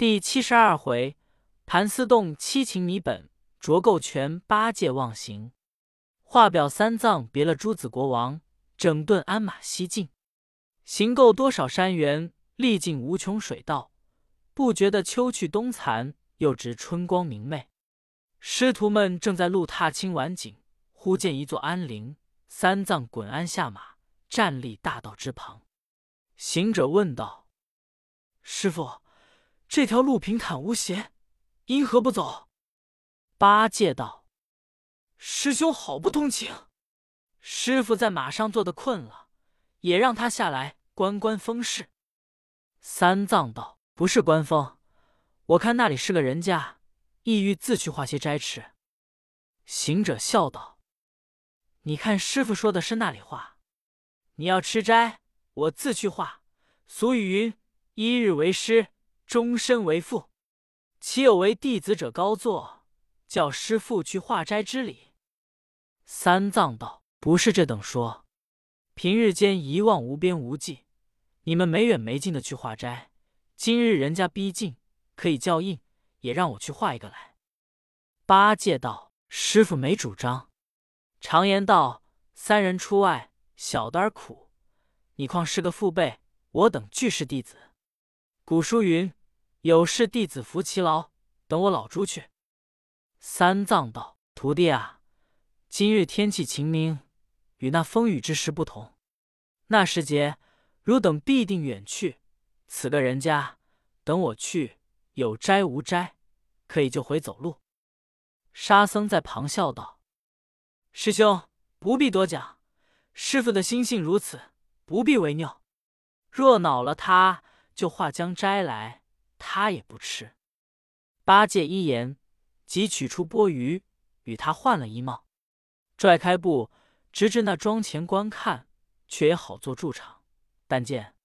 第七十二回，盘丝洞七情迷本，卓构拳八戒忘形。画表三藏别了诸子国王，整顿鞍马西进。行够多少山原，历尽无穷水道。不觉得秋去冬残，又值春光明媚。师徒们正在路踏青晚景，忽见一座安陵，三藏滚鞍下马，站立大道之旁。行者问道：“师傅。”这条路平坦无邪，因何不走？八戒道：“师兄好不通情，师傅在马上坐的困了，也让他下来观观风势。”三藏道：“不是观风，我看那里是个人家，意欲自去化些斋吃。”行者笑道：“你看师傅说的是那里话？你要吃斋，我自去化。俗语云：一日为师。”终身为父，岂有为弟子者高坐，叫师父去化斋之理？三藏道：“不是这等说。平日间一望无边无际，你们没远没近的去化斋。今日人家逼近，可以叫应，也让我去化一个来。”八戒道：“师傅没主张。常言道，三人出外，小的儿苦。你况是个父辈，我等俱是弟子。古书云。”有事弟子服其劳，等我老猪去。三藏道：“徒弟啊，今日天气晴明，与那风雨之时不同。那时节，汝等必定远去。此个人家，等我去，有斋无斋，可以就回走路。”沙僧在旁笑道：“师兄不必多讲，师傅的心性如此，不必为拗。若恼了他，就化将斋来。”他也不吃。八戒一言，即取出钵盂，与他换了衣帽，拽开布，直至那庄前观看，却也好做驻场。但见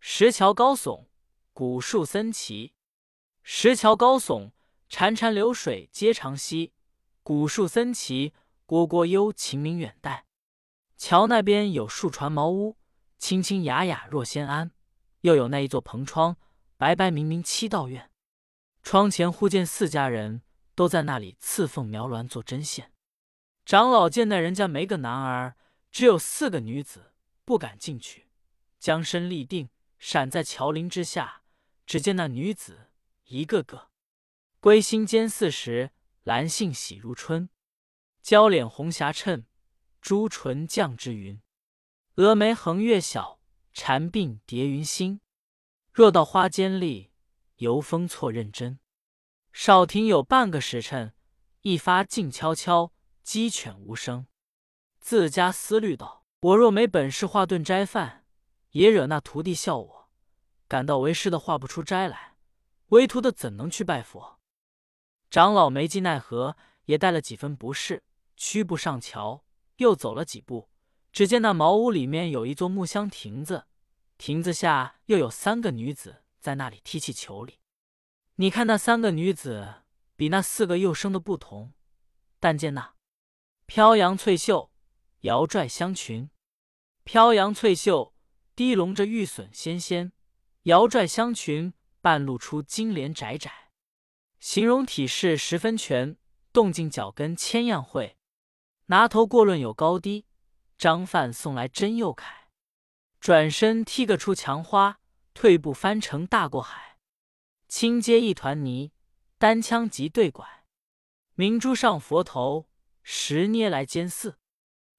石桥高耸，古树森奇；石桥高耸，潺潺流水皆长溪；古树森奇，蝈蝈幽晴明远黛。桥那边有数船茅屋，清清雅雅若仙庵；又有那一座蓬窗。白白明明七道院，窗前忽见四家人都在那里刺凤描鸾做针线。长老见那人家没个男儿，只有四个女子，不敢进去，将身立定，闪在桥林之下。只见那女子一个个归心间似石，兰杏喜如春，娇脸红霞衬，朱唇绛之云，蛾眉横月小，蝉鬓叠云新。若到花间立，游风错认真。少停有半个时辰，一发静悄悄，鸡犬无声。自家思虑道：“我若没本事画顿斋饭，也惹那徒弟笑我。感到为师的画不出斋来，为徒的怎能去拜佛？”长老没计奈何，也带了几分不适，屈步上桥，又走了几步，只见那茅屋里面有一座木箱亭子。亭子下又有三个女子在那里踢气球里。你看那三个女子比那四个又生的不同。但见那飘扬翠袖，摇拽香裙；飘扬翠袖，低笼着玉笋纤纤；摇拽香裙，半露出金莲窄窄。形容体式十分全，动静脚跟千样会。拿头过论有高低，张范送来真又凯。转身踢个出墙花，退步翻成大过海。轻接一团泥，单枪即对拐。明珠上佛头，石捏来尖似。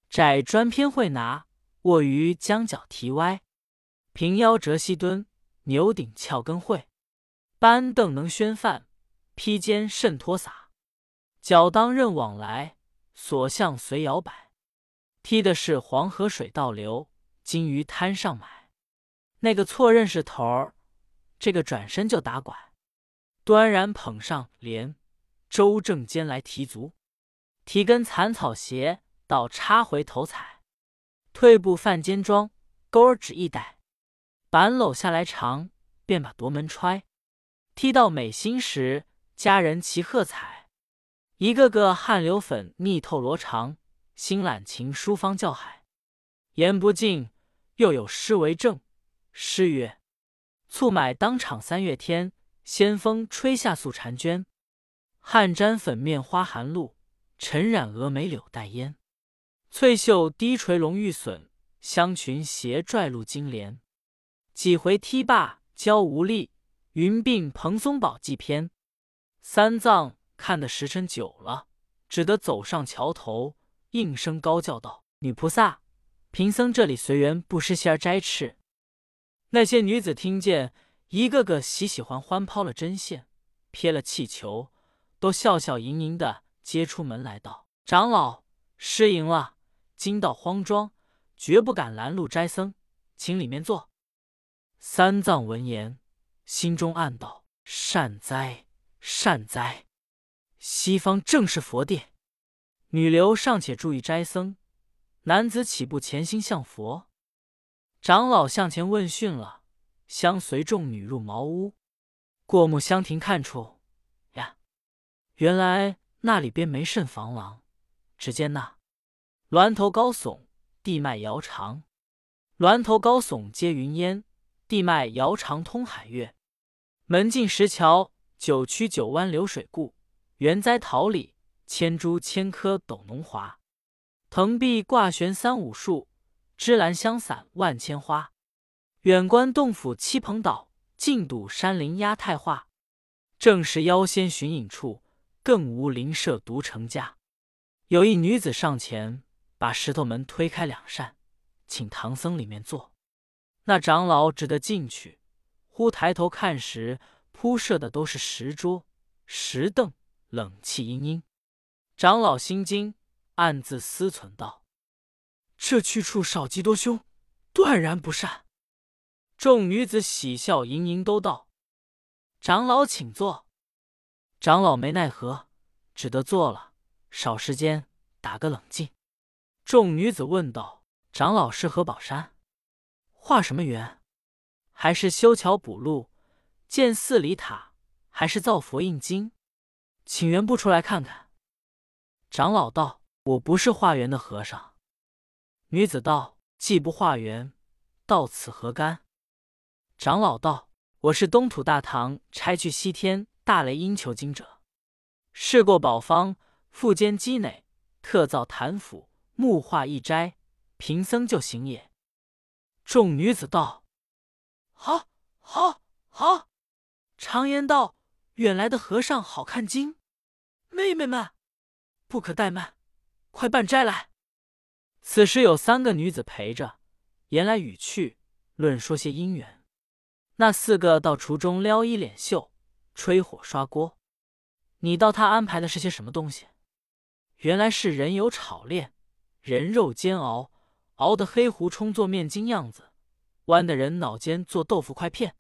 窄砖偏会拿，卧于将角提歪。平腰折膝蹲，牛顶翘跟会。搬凳能宣饭，披肩甚脱洒。脚当任往来，所向随摇摆。踢的是黄河水倒流。金鱼滩上买，那个错认识头儿，这个转身就打拐，端然捧上帘，周正肩来提足，提根蚕草鞋，倒插回头踩，退步犯肩装，钩儿只一带，板搂下来长，便把夺门揣，踢到美心时，家人齐喝彩，一个个汗流粉腻透罗肠，心揽情书方叫海，言不尽。又有诗为证，诗曰：“促买当场三月天，仙风吹下素婵娟，汗沾粉面花含露，尘染蛾眉柳带烟。翠袖低垂龙玉笋，香裙斜拽露金莲。几回踢罢娇无力，云鬓蓬松宝髻偏。三藏看得时辰久了，只得走上桥头，应声高叫道：“女菩萨，贫僧这里随缘布施些儿斋吃。”那些女子听见。一个个喜喜欢欢抛了针线，撇了气球，都笑笑盈盈的接出门来道：“长老失迎了，今到荒庄，绝不敢拦路斋僧，请里面坐。”三藏闻言，心中暗道：“善哉善哉，西方正是佛殿，女流尚且注意斋僧，男子岂不潜心向佛？”长老向前问讯了。相随众女入茅屋，过目相庭，看出呀，原来那里边没甚房廊。只见那峦头高耸，地脉遥长；峦头高耸接云烟，地脉遥长通海月。门进石桥，九曲九弯流水固；园栽桃李，千株千棵斗浓华。藤壁挂悬三五树，芝兰香散万千花。远观洞府七蓬岛，近睹山林压太华。正是妖仙寻隐处，更无邻舍独成家。有一女子上前，把石头门推开两扇，请唐僧里面坐。那长老只得进去。忽抬头看时，铺设的都是石桌、石凳，冷气阴阴。长老心惊，暗自思忖道：“这去处少吉多凶，断然不善。”众女子喜笑盈盈，都道：“长老请坐。”长老没奈何，只得坐了。少时间，打个冷静。众女子问道：“长老是何宝山？化什么缘？还是修桥补路、建寺里塔，还是造佛印经？请原不出来看看。”长老道：“我不是化缘的和尚。”女子道：“既不化缘，到此何干？”长老道：“我是东土大唐差去西天大雷音求经者，试过宝方，复兼积馁，特造坛府，木化一斋，贫僧就行也。”众女子道：“好，好，好！常言道，远来的和尚好看经。妹妹们，不可怠慢，快办斋来。”此时有三个女子陪着，言来语去，论说些姻缘。那四个到厨中撩衣敛袖，吹火刷锅。你道他安排的是些什么东西？原来是人油炒炼，人肉煎熬，熬得黑糊冲做面筋样子，弯的人脑尖做豆腐块片。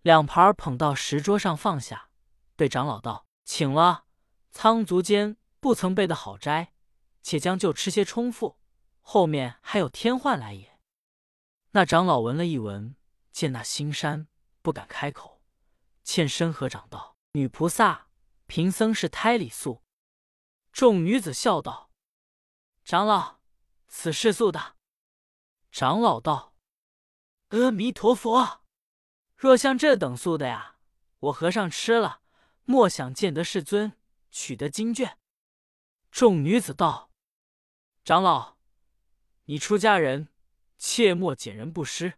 两盘捧到石桌上放下，对长老道：“请了，仓卒间不曾备的好斋，且将就吃些充腹，后面还有天换来也。”那长老闻了一闻。见那新山，不敢开口，欠身合掌道：“女菩萨，贫僧是胎里素。”众女子笑道：“长老，此是素的。”长老道：“阿弥陀佛，若像这等素的呀，我和尚吃了，莫想见得世尊，取得经卷。”众女子道：“长老，你出家人，切莫捡人不施。”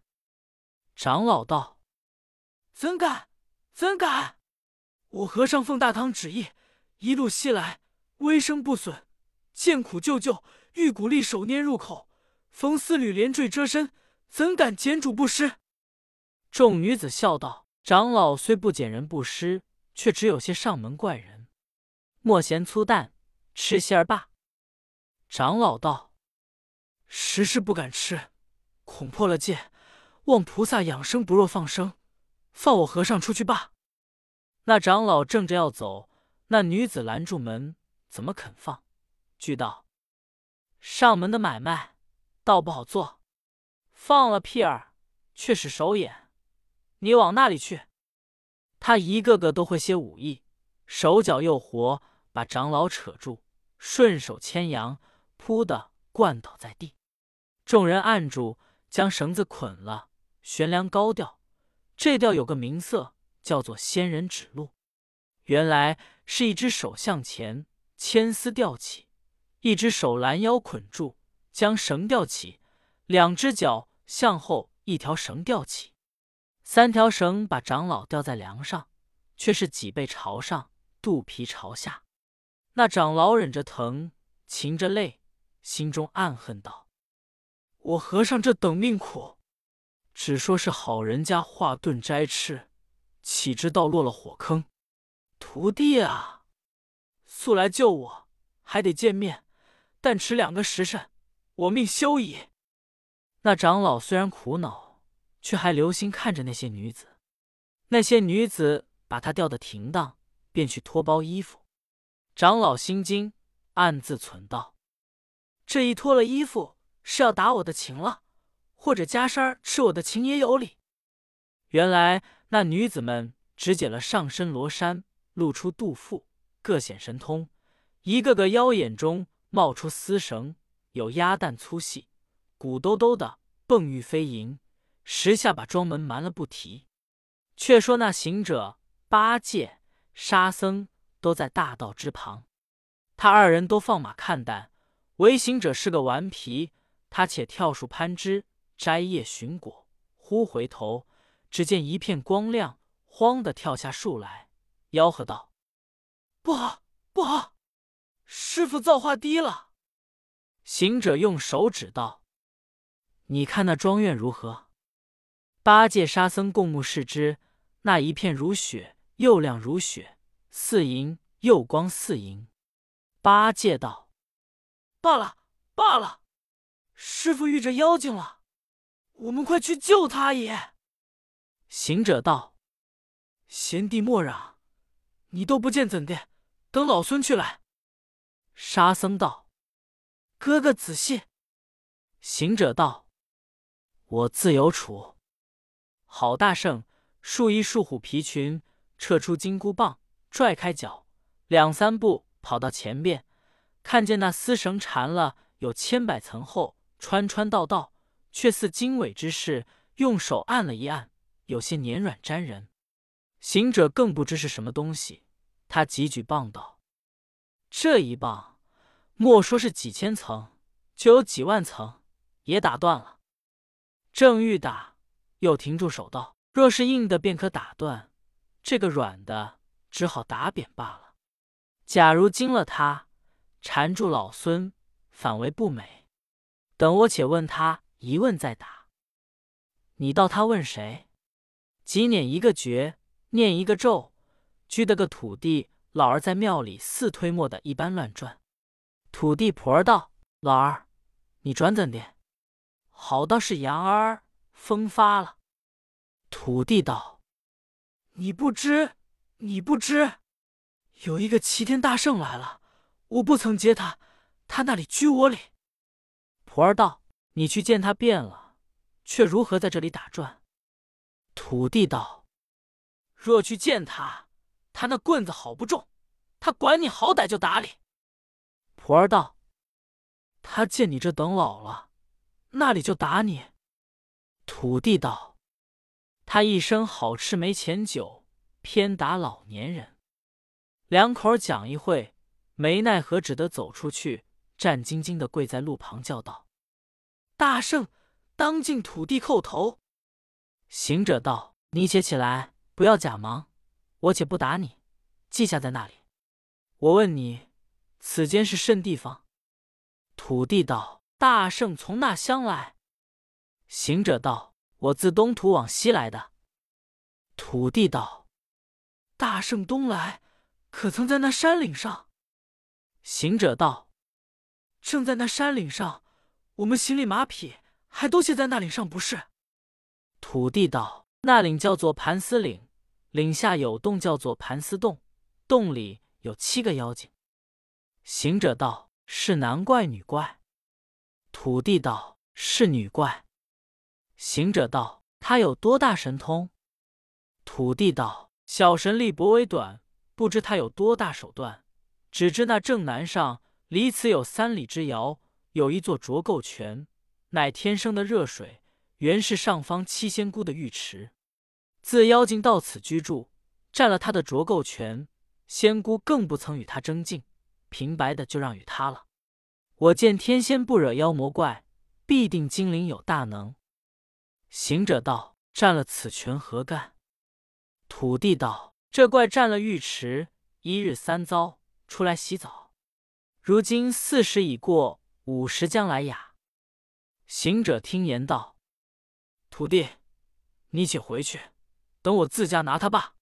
长老道：“怎敢？怎敢？我和尚奉大唐旨意，一路西来，威声不损，见苦救救，遇鼓励手拈入口，逢丝缕连缀遮身，怎敢捡主不施？”众女子笑道：“长老虽不捡人不施，却只有些上门怪人，莫嫌粗淡，吃些儿罢。”长老道：“实是不敢吃，恐破了戒。”望菩萨养生不若放生，放我和尚出去罢。那长老正着要走，那女子拦住门，怎么肯放？句道：“上门的买卖，倒不好做。放了屁儿，却是手眼。你往那里去？”他一个个都会些武艺，手脚又活，把长老扯住，顺手牵羊，扑的灌倒在地。众人按住，将绳子捆了。悬梁高吊，这吊有个名色，叫做仙人指路。原来是一只手向前牵丝吊起，一只手拦腰捆住，将绳吊起；两只脚向后，一条绳吊起。三条绳把长老吊在梁上，却是脊背朝上，肚皮朝下。那长老忍着疼，噙着泪，心中暗恨道：“我和尚这等命苦，只说是好人家化顿斋吃，岂知道落了火坑。徒弟啊，速来救我！还得见面，但迟两个时辰，我命休矣。”那长老虽然苦恼，却还留心看着那些女子。那些女子把他吊得停当，便去脱包衣服。长老心惊，暗自忖道：“这一脱了衣服，是要打我的情了，或者袈裟吃我的情也有理。”原来那女子们只解了上身罗衫，露出肚腹，各显神通，一个个腰眼中冒出丝绳，有鸭蛋粗细，鼓兜兜的蹦玉飞银，时下把庄门瞒了不提。却说那行者八戒、沙僧。都在大道之旁，他二人都放马看淡，唯行者是个顽皮。他且跳树攀枝，摘叶寻果。忽回头，只见一片光亮，慌的跳下树来，吆喝道：“不好，不好！师傅造化低了。”行者用手指道：“你看那庄院如何？”八戒、沙僧共目视之，那一片如雪，又亮如雪。似银又光似银，八戒道：“罢了，罢了，师傅遇着妖精了，我们快去救他也。”行者道：“贤弟莫嚷，你都不见怎的？等老孙去来。”沙僧道：“哥哥仔细。”行者道：“我自有处。”好大圣，束衣束虎皮裙，撤出金箍棒。拽开脚，两三步跑到前边，看见那丝绳缠了有千百层厚，穿穿道道，却似经纬之势。用手按了一按，有些黏软粘人。行者更不知是什么东西，他急举棒道：“这一棒，莫说是几千层，就有几万层，也打断了。”正欲打，又停住手道：“若是硬的，便可打断；这个软的。”只好打扁罢了。假如惊了他，缠住老孙，反为不美。等我且问他一问再打。你道他问谁？即捻一个诀，念一个咒，拘得个土地老儿在庙里似推磨的一般乱转。土地婆儿道：“老儿，你转怎的？好道是羊儿风发了。”土地道：“你不知。”你不知，有一个齐天大圣来了，我不曾接他，他那里拘我里。婆儿道：“你去见他变了，却如何在这里打转？”土地道：“若去见他，他那棍子好不重，他管你好歹就打你。”婆儿道：“他见你这等老了，那里就打你。”土地道：“他一生好吃没钱酒。”偏打老年人，两口讲一会，没奈何，只得走出去，战兢兢的跪在路旁，叫道：“大圣，当敬土地叩头。”行者道：“你且起来，不要假忙，我且不打你，记下在那里。我问你，此间是甚地方？”土地道：“大圣从那乡来。”行者道：“我自东土往西来的。”土地道。大圣东来，可曾在那山岭上？行者道：“正在那山岭上，我们行李马匹还都卸在那岭上，不是？”土地道：“那岭叫做盘丝岭，岭下有洞，叫做盘丝洞，洞里有七个妖精。”行者道：“是男怪女怪？”土地道：“是女怪。”行者道：“他有多大神通？”土地道。小神力薄为短，不知他有多大手段。只知那正南上离此有三里之遥，有一座浊垢泉，乃天生的热水，原是上方七仙姑的浴池。自妖精到此居住，占了他的卓垢泉，仙姑更不曾与他争竞，平白的就让与他了。我见天仙不惹妖魔怪，必定精灵有大能。行者道：“占了此泉何干？”土地道：“这怪占了浴池，一日三遭出来洗澡，如今四十已过，五十将来呀。”行者听言道：“土地，你且回去，等我自家拿他罢。”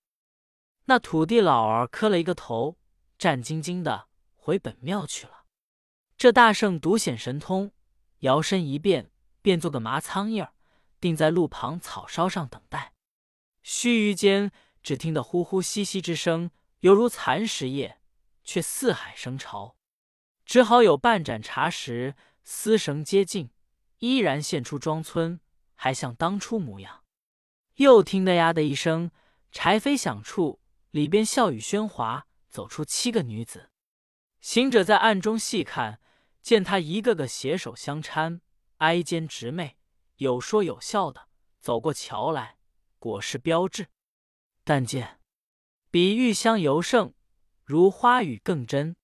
那土地老儿磕了一个头，战兢兢的回本庙去了。这大圣独显神通，摇身一变，变做个麻苍蝇儿，定在路旁草梢上等待。须臾间，只听得呼呼吸吸之声，犹如蚕食叶，却四海生潮。只好有半盏茶时，丝绳接近，依然现出庄村，还像当初模样。又听得呀的一声，柴扉响处。里边笑语喧哗，走出七个女子。行者在暗中细看，见他一个个携手相搀，挨肩直媚，有说有笑的走过桥来，果是标致。但见比玉香尤胜，如花语更真。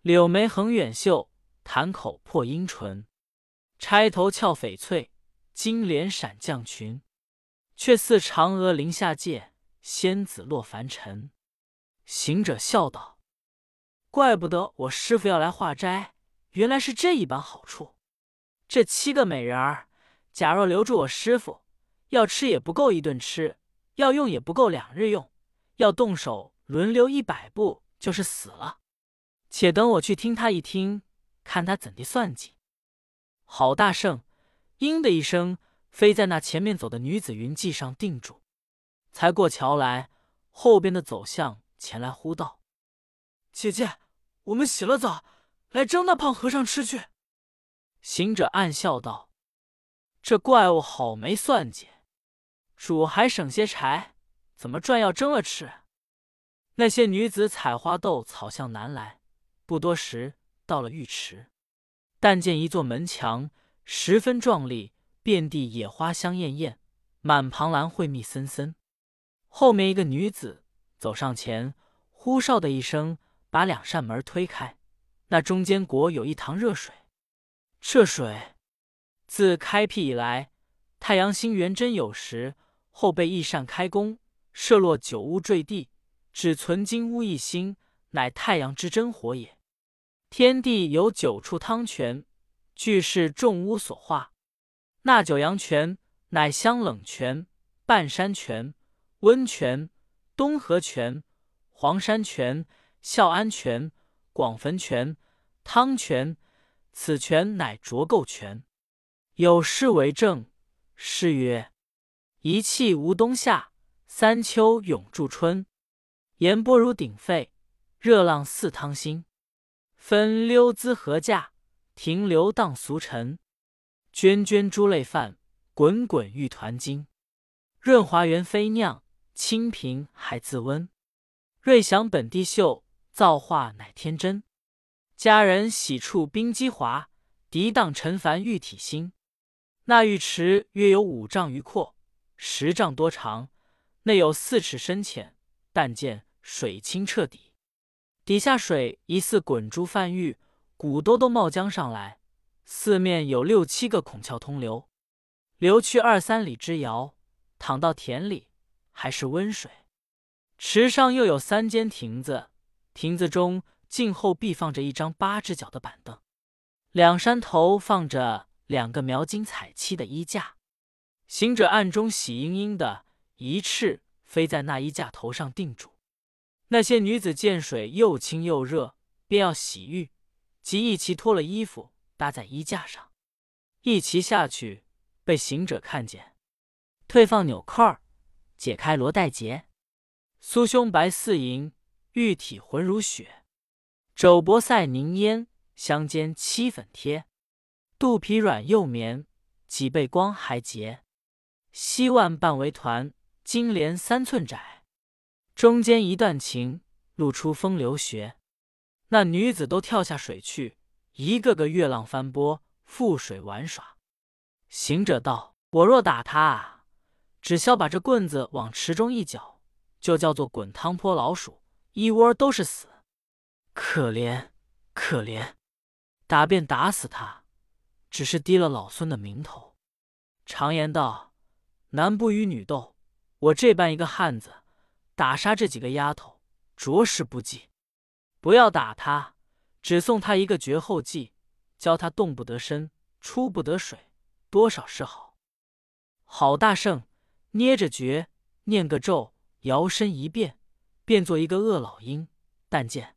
柳眉横远秀，潭口破阴唇。钗头翘翡翠，金莲闪绛裙，却似嫦娥临下界。仙子落凡尘，行者笑道：“怪不得我师傅要来化斋，原来是这一般好处。这七个美人儿，假若留住我师傅，要吃也不够一顿吃，要用也不够两日用，要动手轮流一百步，就是死了。且等我去听他一听，看他怎地算计。”好大圣，嘤的一声，飞在那前面走的女子云髻上定住。才过桥来，后边的走向前来呼道：“姐姐，我们洗了澡，来蒸那胖和尚吃去。”行者暗笑道：“这怪物好没算计，煮还省些柴，怎么转要蒸了吃？”那些女子采花斗草向南来，不多时到了浴池，但见一座门墙十分壮丽，遍地野花香艳艳，满旁兰蕙密森森。后面一个女子走上前，呼哨的一声，把两扇门推开。那中间果有一塘热水。这水自开辟以来，太阳星元真有时，后被一扇开弓，射落九屋坠地，只存金乌一星，乃太阳之真火也。天地有九处汤泉，俱是众巫所化。那九阳泉，乃香冷泉、半山泉。温泉、东河泉、黄山泉、孝安泉、广坟泉、汤泉，此泉乃浊垢泉。有诗为证：诗曰：“一气无冬夏，三秋永驻春。言波如鼎沸，热浪似汤心。分溜滋河架，停留荡俗尘。涓涓珠泪泛，滚滚玉团晶。润滑原非酿。”清平还自温，瑞祥本地秀，造化乃天真。佳人喜处冰肌滑，涤荡尘凡玉体新。那浴池约有五丈余阔，十丈多长，内有四尺深浅，但见水清彻底。底下水疑似滚珠泛玉，鼓兜兜冒浆上来。四面有六七个孔窍通流，流去二三里之遥，淌到田里。还是温水，池上又有三间亭子，亭子中静后壁放着一张八只脚的板凳，两山头放着两个描金彩漆的衣架。行者暗中喜盈盈的，一翅飞在那衣架头上定住。那些女子见水又清又热，便要洗浴，即一齐脱了衣服搭在衣架上，一齐下去，被行者看见，退放纽扣儿。解开罗带结，酥胸白似银，玉体浑如雪。肘脖赛凝烟，香肩七粉贴。肚皮软又绵，脊背光还洁。膝腕半为团，金莲三寸窄。中间一段情，露出风流穴。那女子都跳下水去，一个个月浪翻波，覆水玩耍。行者道：“我若打他。”只消把这棍子往池中一搅，就叫做滚汤泼老鼠，一窝都是死。可怜可怜，打便打死他，只是低了老孙的名头。常言道，男不与女斗，我这般一个汉子，打杀这几个丫头，着实不济。不要打他，只送他一个绝后计，教他动不得身，出不得水，多少是好。郝大圣捏着诀，念个咒，摇身一变，变做一个恶老鹰。但见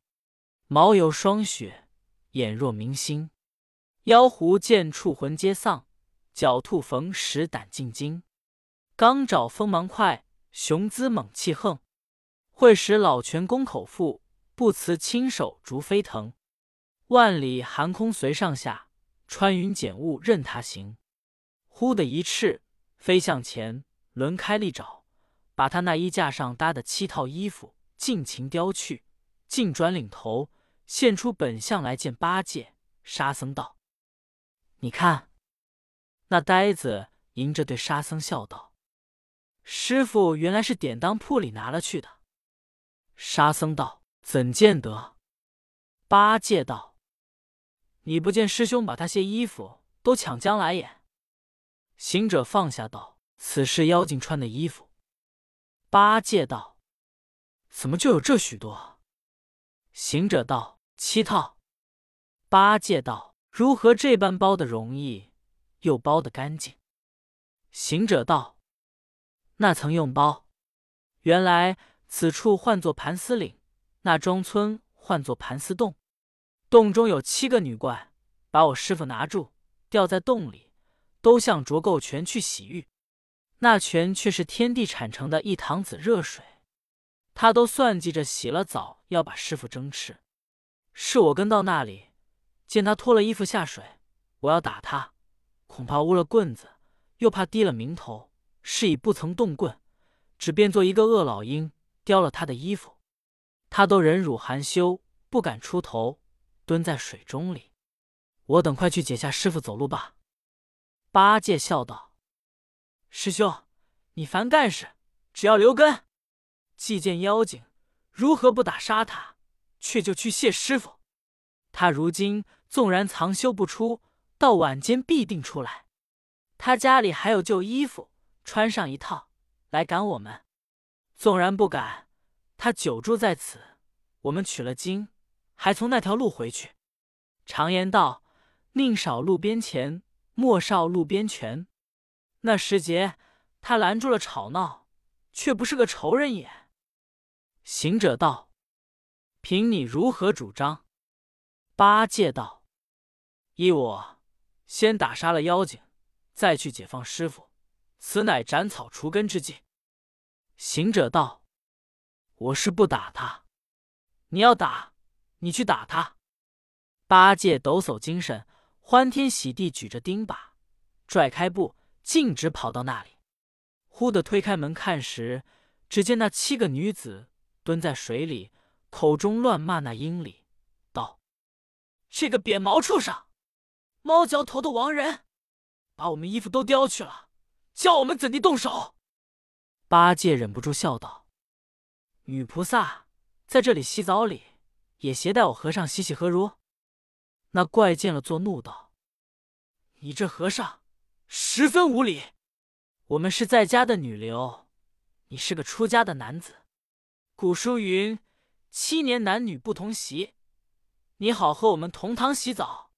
毛有霜雪，眼若明星，妖狐见触魂皆丧，狡兔逢时胆尽惊。刚爪锋芒快，雄姿猛气横，会使老拳攻口腹。不辞亲手逐飞腾，万里寒空随上下，穿云卷雾任他行。忽的一翅飞向前，抡开利爪，把他那衣架上搭的七套衣服尽情叼去。尽转领头，现出本相来见八戒。沙僧道：“你看。”那呆子迎着对沙僧笑道：“师傅原来是典当铺里拿了去的。”沙僧道。怎见得？八戒道：“你不见师兄把他些衣服都抢将来也？”行者放下道：“此是妖精穿的衣服。”八戒道：“怎么就有这许多？”行者道：“七套。”八戒道：“如何这般包的容易，又包的干净？”行者道：“那曾用包，原来此处唤作盘丝岭。”那庄村唤作盘丝洞，洞中有七个女怪，把我师傅拿住，吊在洞里，都向浊垢泉去洗浴。那泉却是天地产成的一塘子热水，他都算计着洗了澡要把师傅蒸吃。是我跟到那里，见他脱了衣服下水，我要打他，恐怕污了棍子，又怕低了名头，是以不曾动棍，只变做一个恶老鹰，叼了他的衣服。他都忍辱含羞，不敢出头，蹲在水中里。我等快去解下师傅走路吧。八戒笑道：“师兄，你烦干事，只要留根。既见妖精，如何不打杀他，却就去谢师傅？他如今纵然藏修不出，到晚间必定出来。他家里还有旧衣服，穿上一套来赶我们。纵然不敢。”他久住在此，我们取了经，还从那条路回去。常言道：“宁少路边钱，莫少路边权。”那时节，他拦住了吵闹，却不是个仇人也。行者道：“凭你如何主张？”八戒道：“依我，先打杀了妖精，再去解放师傅，此乃斩草除根之计。”行者道。我是不打他，你要打，你去打他。八戒抖擞精神，欢天喜地举着钉耙，拽开步，径直跑到那里。忽的推开门看时，只见那七个女子蹲在水里，口中乱骂那英里，道：“这个扁毛畜生，猫嚼头的亡人，把我们衣服都叼去了，叫我们怎地动手？”八戒忍不住笑道。女菩萨在这里洗澡里，也携带我和尚洗洗何如？那怪见了，作怒道：“你这和尚十分无礼！我们是在家的女流，你是个出家的男子。古书云：七年男女不同席，你好和我们同堂洗澡。”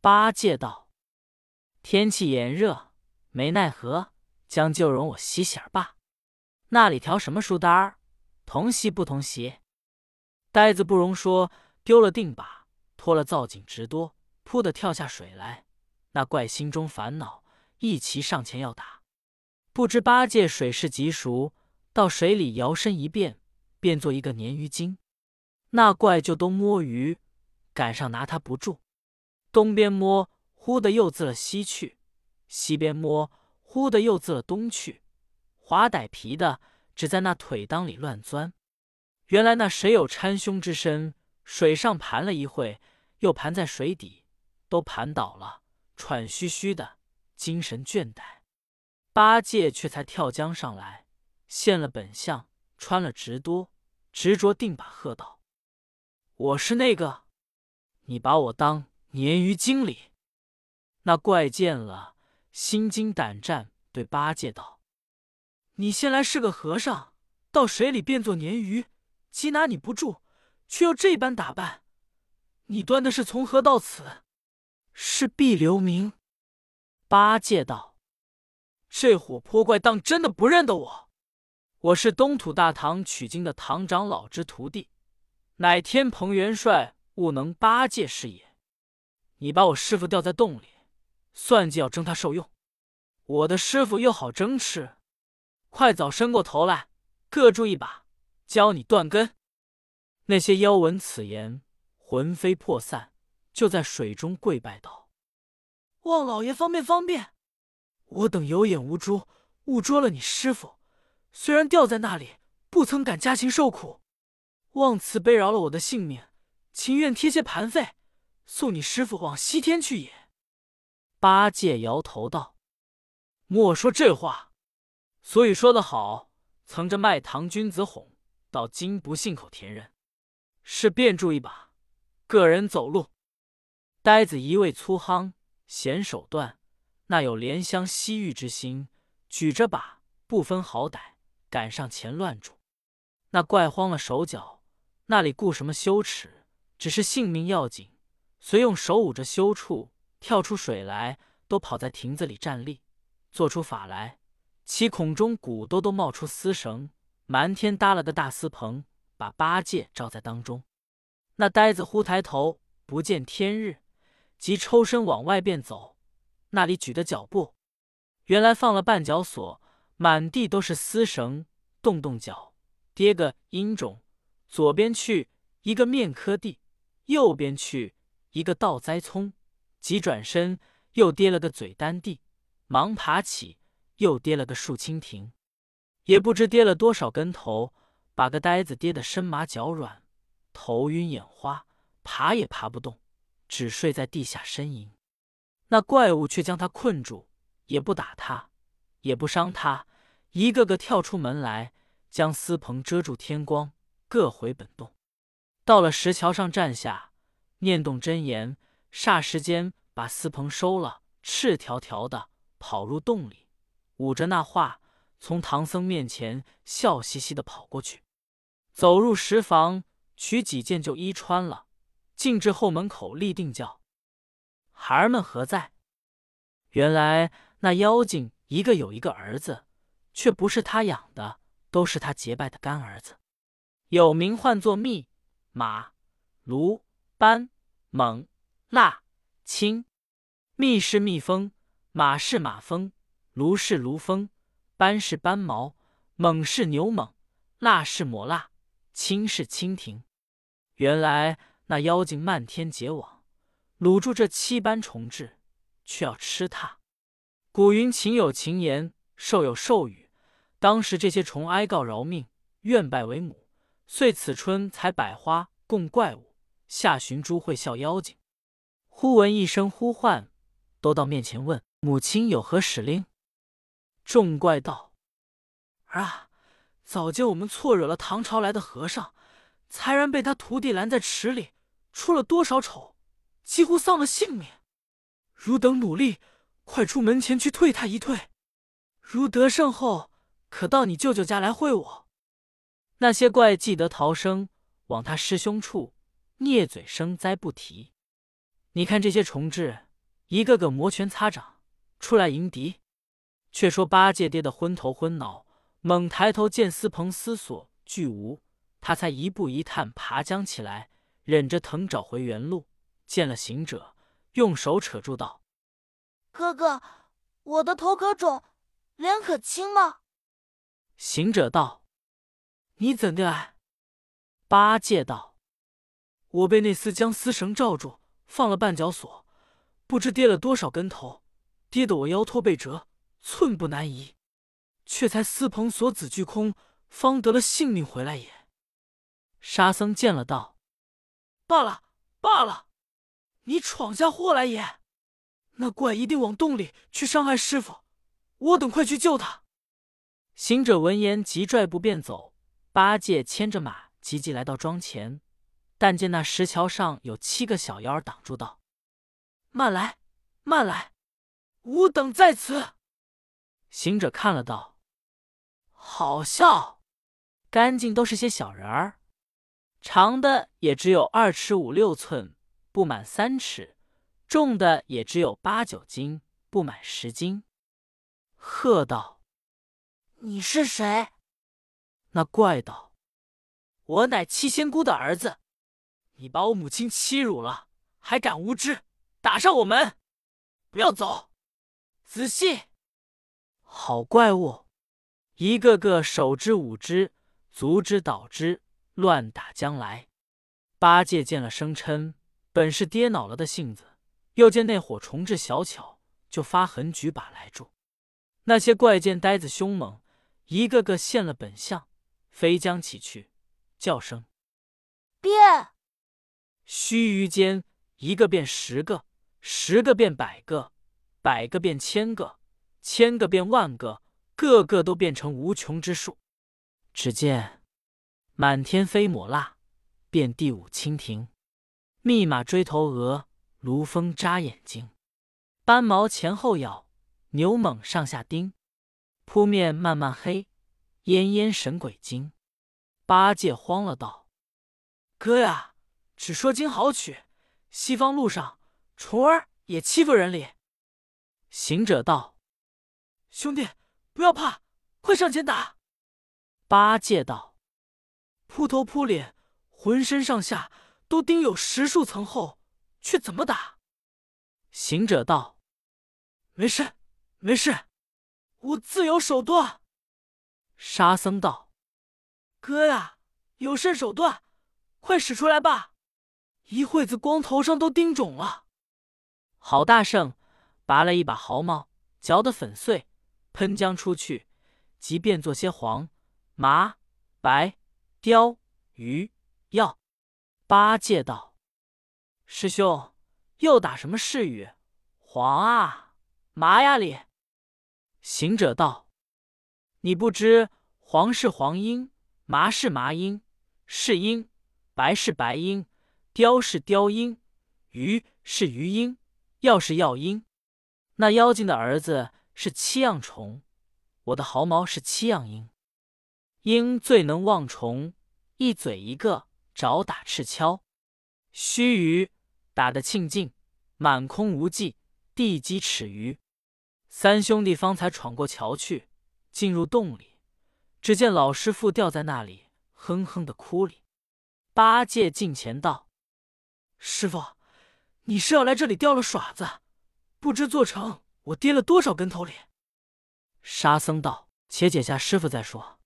八戒道：“天气炎热，没奈何，将就容我洗洗儿罢。那里调什么书单儿？”同席不同席，呆子不容说，丢了定把，脱了造景，直多，扑的跳下水来。那怪心中烦恼，一齐上前要打。不知八戒水势极熟，到水里摇身一变，变做一个鲶鱼精。那怪就东摸鱼，赶上拿他不住。东边摸，忽的又自了西去；西边摸，忽的又自了东去。滑歹皮的。只在那腿裆里乱钻，原来那谁有搀胸之身，水上盘了一会，又盘在水底，都盘倒了，喘吁吁的，精神倦怠。八戒却才跳江上来，现了本相，穿了直多，执着定把喝道：“我是那个，你把我当鲶鱼精里？”那怪见了，心惊胆战，对八戒道：“你先来是个和尚，到水里变作鲶鱼，缉拿你不住，却又这般打扮，你端的是从何到此？是必留名？”八戒道：“这伙泼怪当真的不认得我？我是东土大唐取经的唐长老之徒弟，乃天蓬元帅悟能八戒是也。你把我师傅吊在洞里，算计要争他受用。我的师傅又好争吃，快早伸过头来，各住一把，教你断根。”那些妖闻此言，魂飞魄散，就在水中跪拜道。望老爷方便方便，我等有眼无珠，误捉了你师傅。虽然吊在那里，不曾敢加刑受苦，望慈悲饶了我的性命，情愿贴些盘费，送你师傅往西天去也。八戒摇头道：“莫说这话。所以说得好，曾着卖糖君子哄，到今不信口甜人。是便住一把，个人走路。呆子一味粗夯。”显手段，那有怜香惜玉之心，举着把不分好歹，赶上前乱住。那怪慌了手脚，那里顾什么羞耻？只是性命要紧，遂用手捂着羞处，跳出水来，都跑在亭子里站立，做出法来。其孔中鼓兜兜冒出丝绳，满天搭了个大丝棚，把八戒罩在当中。那呆子忽抬头，不见天日。即抽身往外便走，那里举的脚步，原来放了绊脚索，满地都是丝绳，动动脚，跌个阴种；左边去一个面磕地，右边去一个倒栽葱，急转身又跌了个嘴丹地，忙爬起又跌了个树蜻蜓，也不知跌了多少跟头，把个呆子跌得身麻脚软，头晕眼花，爬也爬不动。只睡在地下呻吟，那怪物却将他困住，也不打他，也不伤他，一个个跳出门来，将丝棚遮住天光，各回本洞。到了石桥上站下，念动真言，霎时间把丝棚收了，赤条条的跑入洞里，捂着那话，从唐僧面前笑嘻嘻的跑过去，走入石房，取几件旧衣穿了。进至后门口，立定叫：“孩儿们何在？”原来那妖精一个有一个儿子，却不是他养的，都是他结拜的干儿子，有名唤作蜜、马、卢、斑、猛、辣、青。蜜是蜜蜂，马是马蜂，卢是卢蜂，斑是斑毛，猛是牛猛，辣是抹辣，青是蜻蜓。原来。那妖精漫天结网，掳住这七般虫豸，却要吃它。古云：“禽有禽言，兽有兽语。”当时这些虫哀告饶命，愿拜为母，遂此春采百花供怪物，下寻诸会笑妖精。忽闻一声呼唤，都到面前问母亲有何使令。众怪道：“儿啊，早见我们错惹了唐朝来的和尚，才然被他徒弟拦在池里。”出了多少丑，几乎丧了性命。汝等努力，快出门前去退他一退。如得胜后，可到你舅舅家来会我。那些怪记得逃生，往他师兄处孽嘴生灾不提。你看这些虫豸，一个个摩拳擦掌出来迎敌。却说八戒跌得昏头昏脑，猛抬头见丝棚丝索俱无，他才一步一探爬将起来。忍着疼找回原路，见了行者，用手扯住道：“哥哥，我的头可肿，脸可青吗？”行者道：“你怎的来？”八戒道：“我被那丝将丝绳罩住，放了绊脚索，不知跌了多少跟头，跌得我腰脱背折，寸步难移，却才丝棚锁子俱空，方得了性命回来也。”沙僧见了道。罢了罢了，你闯下祸来也！那怪一定往洞里去伤害师傅，我等快去救他。行者闻言，急拽步便走，八戒牵着马，急急来到庄前，但见那石桥上有七个小妖挡住道：“慢来，慢来，吾等在此。”行者看了道：“好笑，干净都是些小人儿，长的也只有二尺五六寸，不满三尺；重的也只有八九斤，不满十斤。”喝道：“你是谁？”那怪道：“我乃七仙姑的儿子，你把我母亲欺辱了，还敢无知，打上我门！不要走，仔细！好怪物，一个个手之舞之，足之蹈之，乱打将来。”八戒见了生嗔，本是跌恼了的性子，又见那伙虫至小巧，就发狠举把来住。那些怪见呆子凶猛，一个个现了本相。飞将起去，叫声变。须臾间，一个变十个，十个变百个，百个变千个，千个变万个，个个都变成无穷之数。只见满天飞抹蜡，遍地舞蜻蜓，密码追头鹅，卢蜂眨眼睛，斑毛前后咬，牛猛上下叮，扑面慢慢黑。烟烟神鬼精，八戒慌了，道：“哥呀，只说经好曲，西方路上虫儿也欺负人哩。”行者道：“兄弟，不要怕，快上前打。”八戒道：“扑头扑脸，浑身上下都钉有十数层厚，却怎么打？”行者道：“没事，没事，我自有手段。”沙僧道：“哥呀，有甚手段？快使出来吧！一会子光头上都钉肿了。”郝大圣拔了一把毫毛，嚼得粉碎，喷浆出去，即变做些黄、麻、白、雕、鱼、药。八戒道：“师兄，又打什么誓语？黄啊，麻呀哩？”行者道。你不知黄是黄莺，麻是麻莺，是莺；白是白莺，雕是雕莺，鱼是鱼莺，药是药莺。那妖精的儿子是七样虫，我的毫毛是七样鹰。鹰最能望虫，一嘴一个，找打赤跷。须臾打得庆尽，满空无际，地积尺余。三兄弟方才闯过桥去。进入洞里，只见老师傅吊在那里，哼哼的哭哩。八戒近前道：“师傅，你是要来这里钓了耍子？不知做成，我跌了多少跟头哩？”沙僧道：“且解下师傅再说。”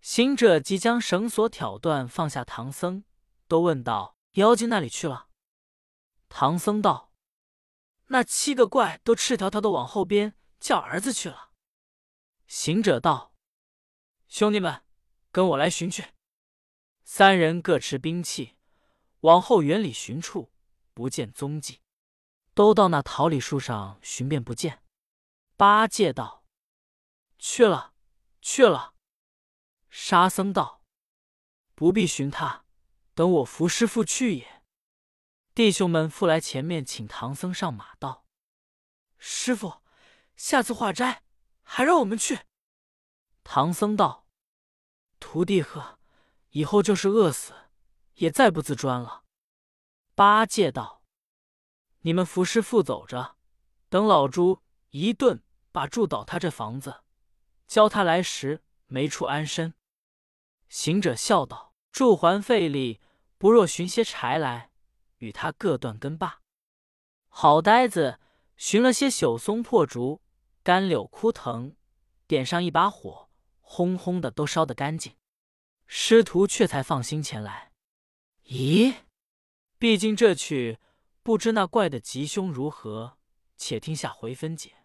行者即将绳索挑断，放下唐僧，都问道：“妖精那里去了？”唐僧道：“那七个怪都赤条条的往后边叫儿子去了。”行者道：“兄弟们，跟我来寻去。”三人各持兵器，往后园里寻处，不见踪迹，都到那桃李树上寻遍不见。八戒道：“去了，去了。”沙僧道：“不必寻他，等我扶师傅去也。”弟兄们复来前面请唐僧上马，道：“师傅，下次化斋。”还让我们去？唐僧道：“徒弟呵，以后就是饿死，也再不自专了。”八戒道：“你们扶师傅走着，等老朱一顿把住倒他这房子，教他来时没处安身。”行者笑道：“住还费力，不若寻些柴来，与他各断根罢。”好呆子寻了些朽松破竹。干柳枯藤，点上一把火，轰轰的都烧得干净。师徒却才放心前来。咦，毕竟这曲不知那怪的吉凶如何，且听下回分解。